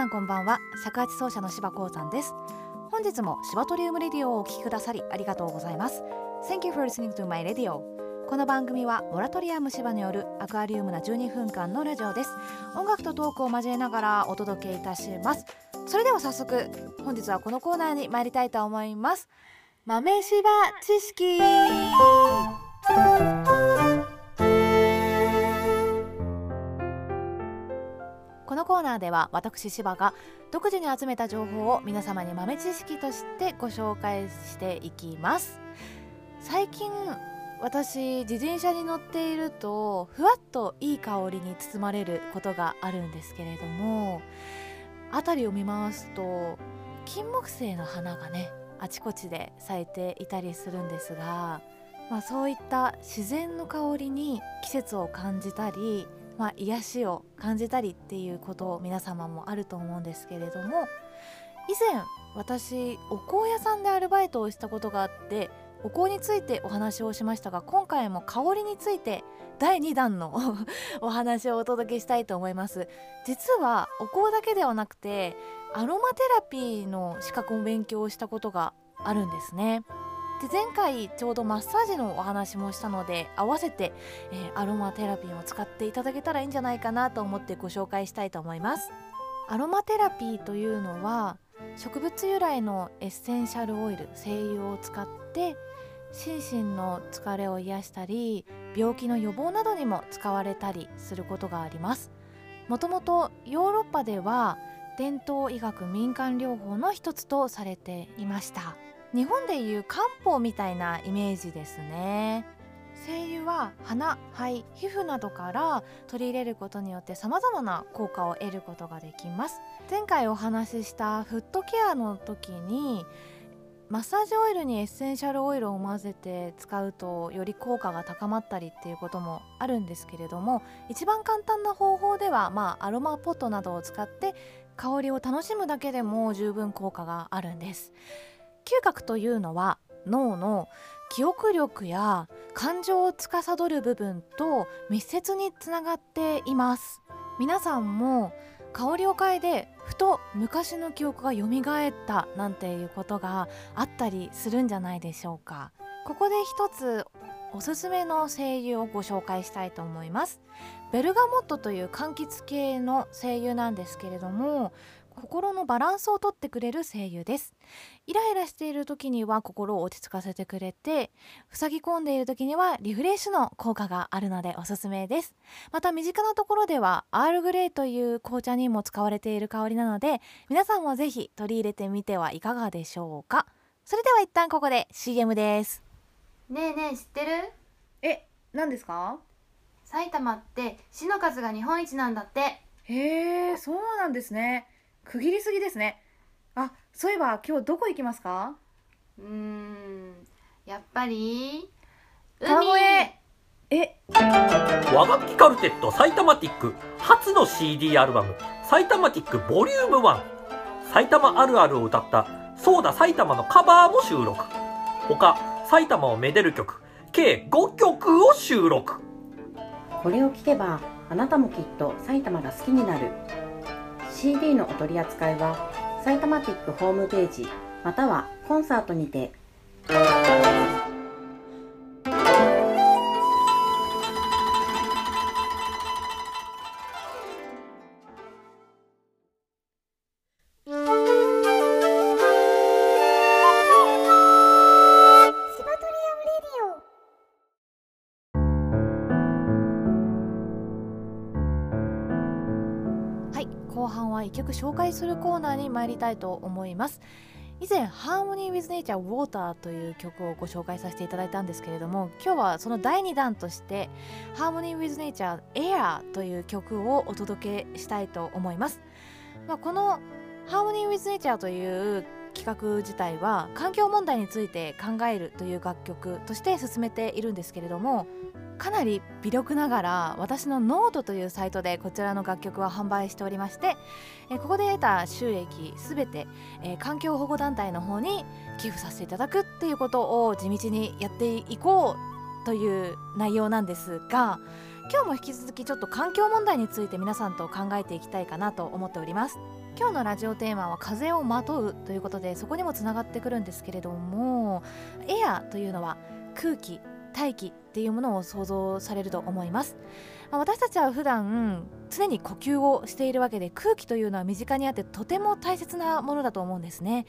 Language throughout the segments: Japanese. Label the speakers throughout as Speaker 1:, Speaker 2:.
Speaker 1: さんこんばんは。尺八奏者の柴光さんです。本日もシバトリウムレディオをお聞きくださりありがとうございます。Thank you for listening to my radio. この番組はモラトリアム芝によるアクアリウムな12分間のラジオです。音楽とトークを交えながらお届けいたします。それでは早速本日はこのコーナーに参りたいと思います。豆柴知識。コーナーでは私柴が独自に集めた情報を皆様に豆知識としてご紹介していきます。最近私自転車に乗っているとふわっといい香りに包まれることがあるんですけれども辺りを見回すと金木犀の花がねあちこちで咲いていたりするんですが、まあ、そういった自然の香りに季節を感じたりまあ、癒しを感じたりっていうことを皆様もあると思うんですけれども以前私お香屋さんでアルバイトをしたことがあってお香についてお話をしましたが今回も香りについて第2弾の お話をお届けしたいと思います。実はお香だけではなくてアロマテラピーの資格も勉強したことがあるんですね。で前回ちょうどマッサージのお話もしたので合わせて、えー、アロマテラピーも使っていただけたらいいんじゃないかなと思ってご紹介したいと思います。アロマテラピーというのは植物由来のエッセンシャルオイル精油を使って心身の疲れを癒したり病気の予防などにも使われたりすることがあります。もともとヨーロッパでは伝統医学民間療法の一つとされていました。日本でいう漢方みたいなイメージですね。精油は鼻肺皮膚などから取り入れることによって様々な効果を得ることができます。前回お話ししたフットケアの時にマッサージオイルにエッセンシャルオイルを混ぜて使うとより効果が高まったりっていうこともあるんですけれども一番簡単な方法では、まあ、アロマポットなどを使って香りを楽しむだけでも十分効果があるんです。嗅覚というのは脳の記憶力や感情を司る部分と密接につながっています。皆さんも香りを嗅いでふと昔の記憶が蘇ったなんていうことがあったりするんじゃないでしょうか。ここで一つおすすめの精油をご紹介したいと思います。ベルガモットという柑橘系の精油なんですけれども心のバランスをとってくれる精油です。イライラしている時には心を落ち着かせてくれて塞ぎ込んでいる時にはリフレッシュの効果があるのでおすすめです。また身近なところではアールグレイという紅茶にも使われている香りなので皆さんもぜひ取り入れてみてはいかがでしょうか。それでは一旦ここで CM です。
Speaker 2: ねえねえ知ってる？
Speaker 1: え何ですか？
Speaker 2: 埼玉って市の数が日本一なんだって。
Speaker 1: へえそうなんですね区切りすぎですね。あそういえば今日どこ行きますか？
Speaker 2: うーんやっぱり
Speaker 1: 川越。え？
Speaker 3: 和楽器カルテットサイタマティック初の CD アルバム「サイタマティックボリューム1埼玉あるあるを歌った「そうだ埼玉」のカバーも収録。他埼玉をめでる曲計5曲を収録。
Speaker 4: これを聴けばあなたもきっと埼玉が好きになる CD のお取り扱いはサイタマティックホームページまたはコンサートにて。
Speaker 1: 後半は一曲紹介するコーナーに参りたいと思います。以前「Harmony with Nature Water」という曲をご紹介させていただいたんですけれども今日はその第2弾として「Harmony with Nature Air」という曲をお届けしたいと思います、まあ、この「Harmony with Nature」という企画自体は環境問題について考えるという楽曲として進めているんですけれどもかなり微力ながら私のノートというサイトでこちらの楽曲は販売しておりましてえここで得た収益すべてえ環境保護団体の方に寄付させていただくっていうことを地道にやっていこうという内容なんですが今日も引き続きちょっと環境問題について皆さんと考えていきたいかなと思っております。今日のラジオテーマは風をまとうということでそこにもつながってくるんですけれどもエアというのは空気大気っていうものを想像されると思います、ま、私たちは普段常に呼吸をしているわけで空気というのは身近にあってとても大切なものだと思うんですね。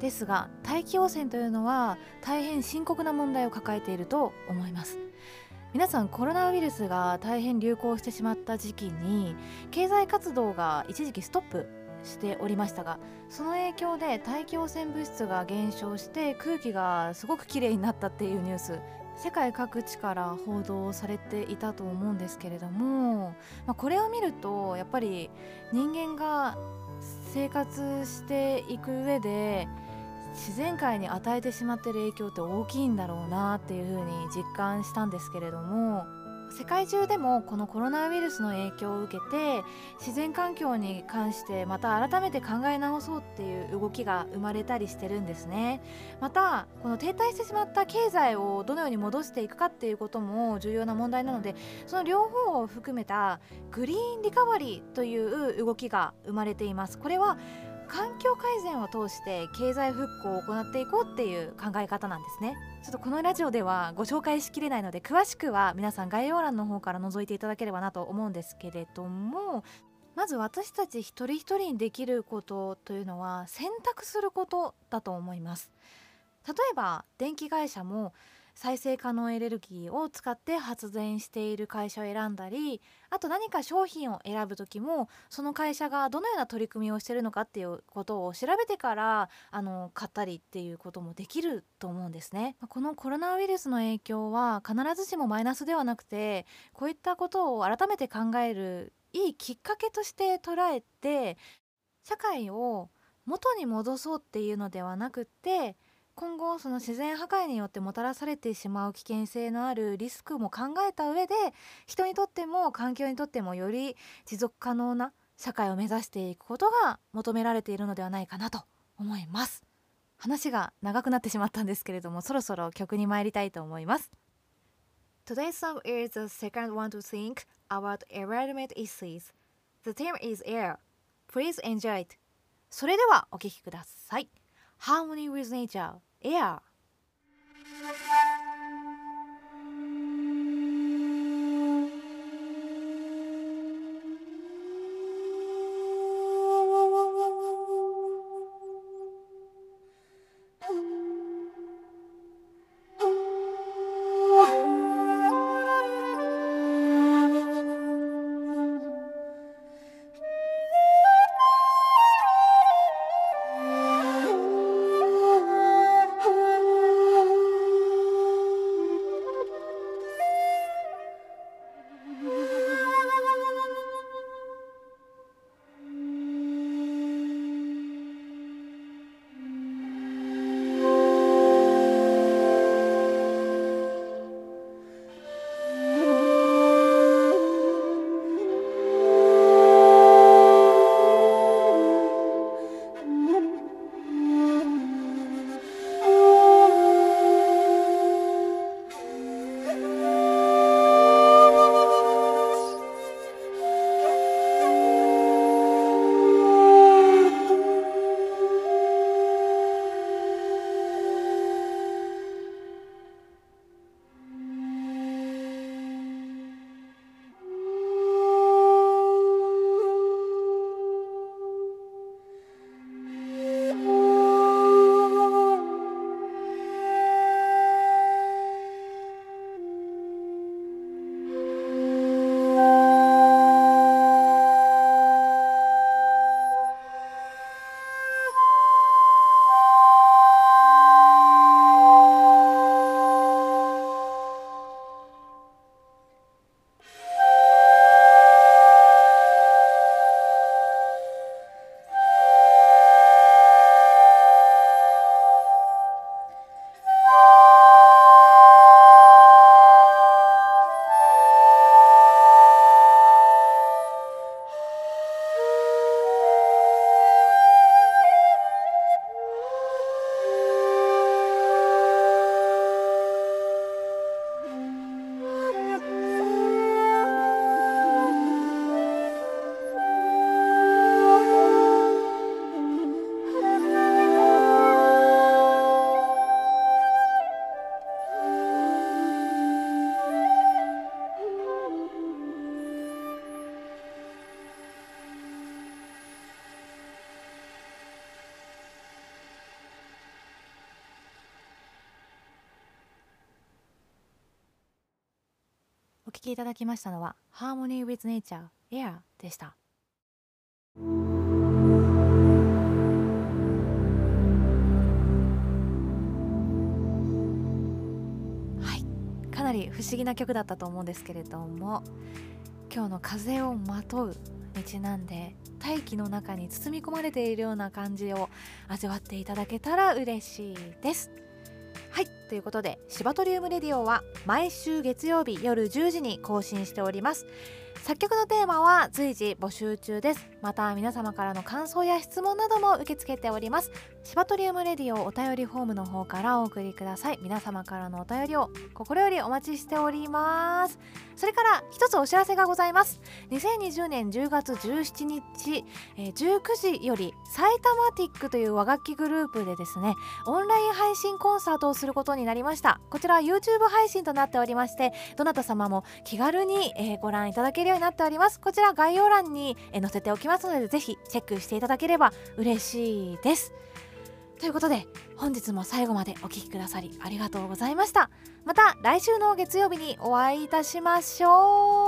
Speaker 1: ですが大気汚染というのは大変深刻な問題を抱えていると思います。皆さんコロナウイルスが大変流行してしまった時期に経済活動が一時期ストップしておりましたがその影響で大気汚染物質が減少して空気がすごくきれいになったっていうニュース世界各地から報道されていたと思うんですけれども、まあ、これを見るとやっぱり人間が生活していく上で自然界に与えてしまってる影響って大きいんだろうなっていうふうに実感したんですけれども世界中でもこのコロナウイルスの影響を受けて自然環境に関してまた改めて考え直そうっていう動きが生まれたりしてるんですね。またこの停滞してしまった経済をどのように戻していくかっていうことも重要な問題なのでその両方を含めたグリーンリカバリーという動きが生まれています。これは環境改善を通して経済復興を行っていこうっていう考え方なんですね。ちょっとこのラジオではご紹介しきれないので詳しくは皆さん概要欄の方から覗いていただければなと思うんですけれどもまず私たち一人一人にできることというのは選択することだと思います。例えば電気会社も再生可能エネルギーを使って発電している会社を選んだりあと何か商品を選ぶ時もその会社がどのような取り組みをしてるのかっていうことを調べてからあの買ったりっていうこともできると思うんですね。このコロナウイルスの影響は必ずしもマイナスではなくてこういったことを改めて考えるいいきっかけとして捉えて社会を元に戻そうっていうのではなくって今後その自然破壊によってもたらされてしまう危険性のあるリスクも考えた上で人にとっても環境にとってもより持続可能な社会を目指していくことが求められているのではないかなと思います。話が長くなってしまったんですけれどもそろそろ曲に参りたいと思います。Today's song is the second one to think about environment issues The theme is air. Please enjoy it. それではお聴きください。Harmony with nature. er. 聴きいただきましたのは Harmony with Nature Air でした。はい。かなり不思議な曲だったと思うんですけれども今日の風をまとうにちなんで大気の中に包み込まれているような感じを味わっていただけたら嬉しいです。はいということでシバトリウムレディオは毎週月曜日夜10時に更新しております。作曲のテーマは随時募集中です。また皆様からの感想や質問なども受け付けております。シバトリウムレディオお便りフォームの方からお送りください。皆様からのお便りを心よりお待ちしております。それから一つお知らせがございます。2020年10月17日、えー、19時よりサイタマティックという和楽器グループでですねオンライン配信コンサートをすることになりました。こちら YouTube 配信となっておりましてどなた様も気軽に、えー、ご覧いただけるようになっております。こちら概要欄に、え、載せておきますのでぜひチェックしていただければ嬉しいです。ということで本日も最後までお聴きくださりありがとうございました。また来週の月曜日にお会いいたしましょう。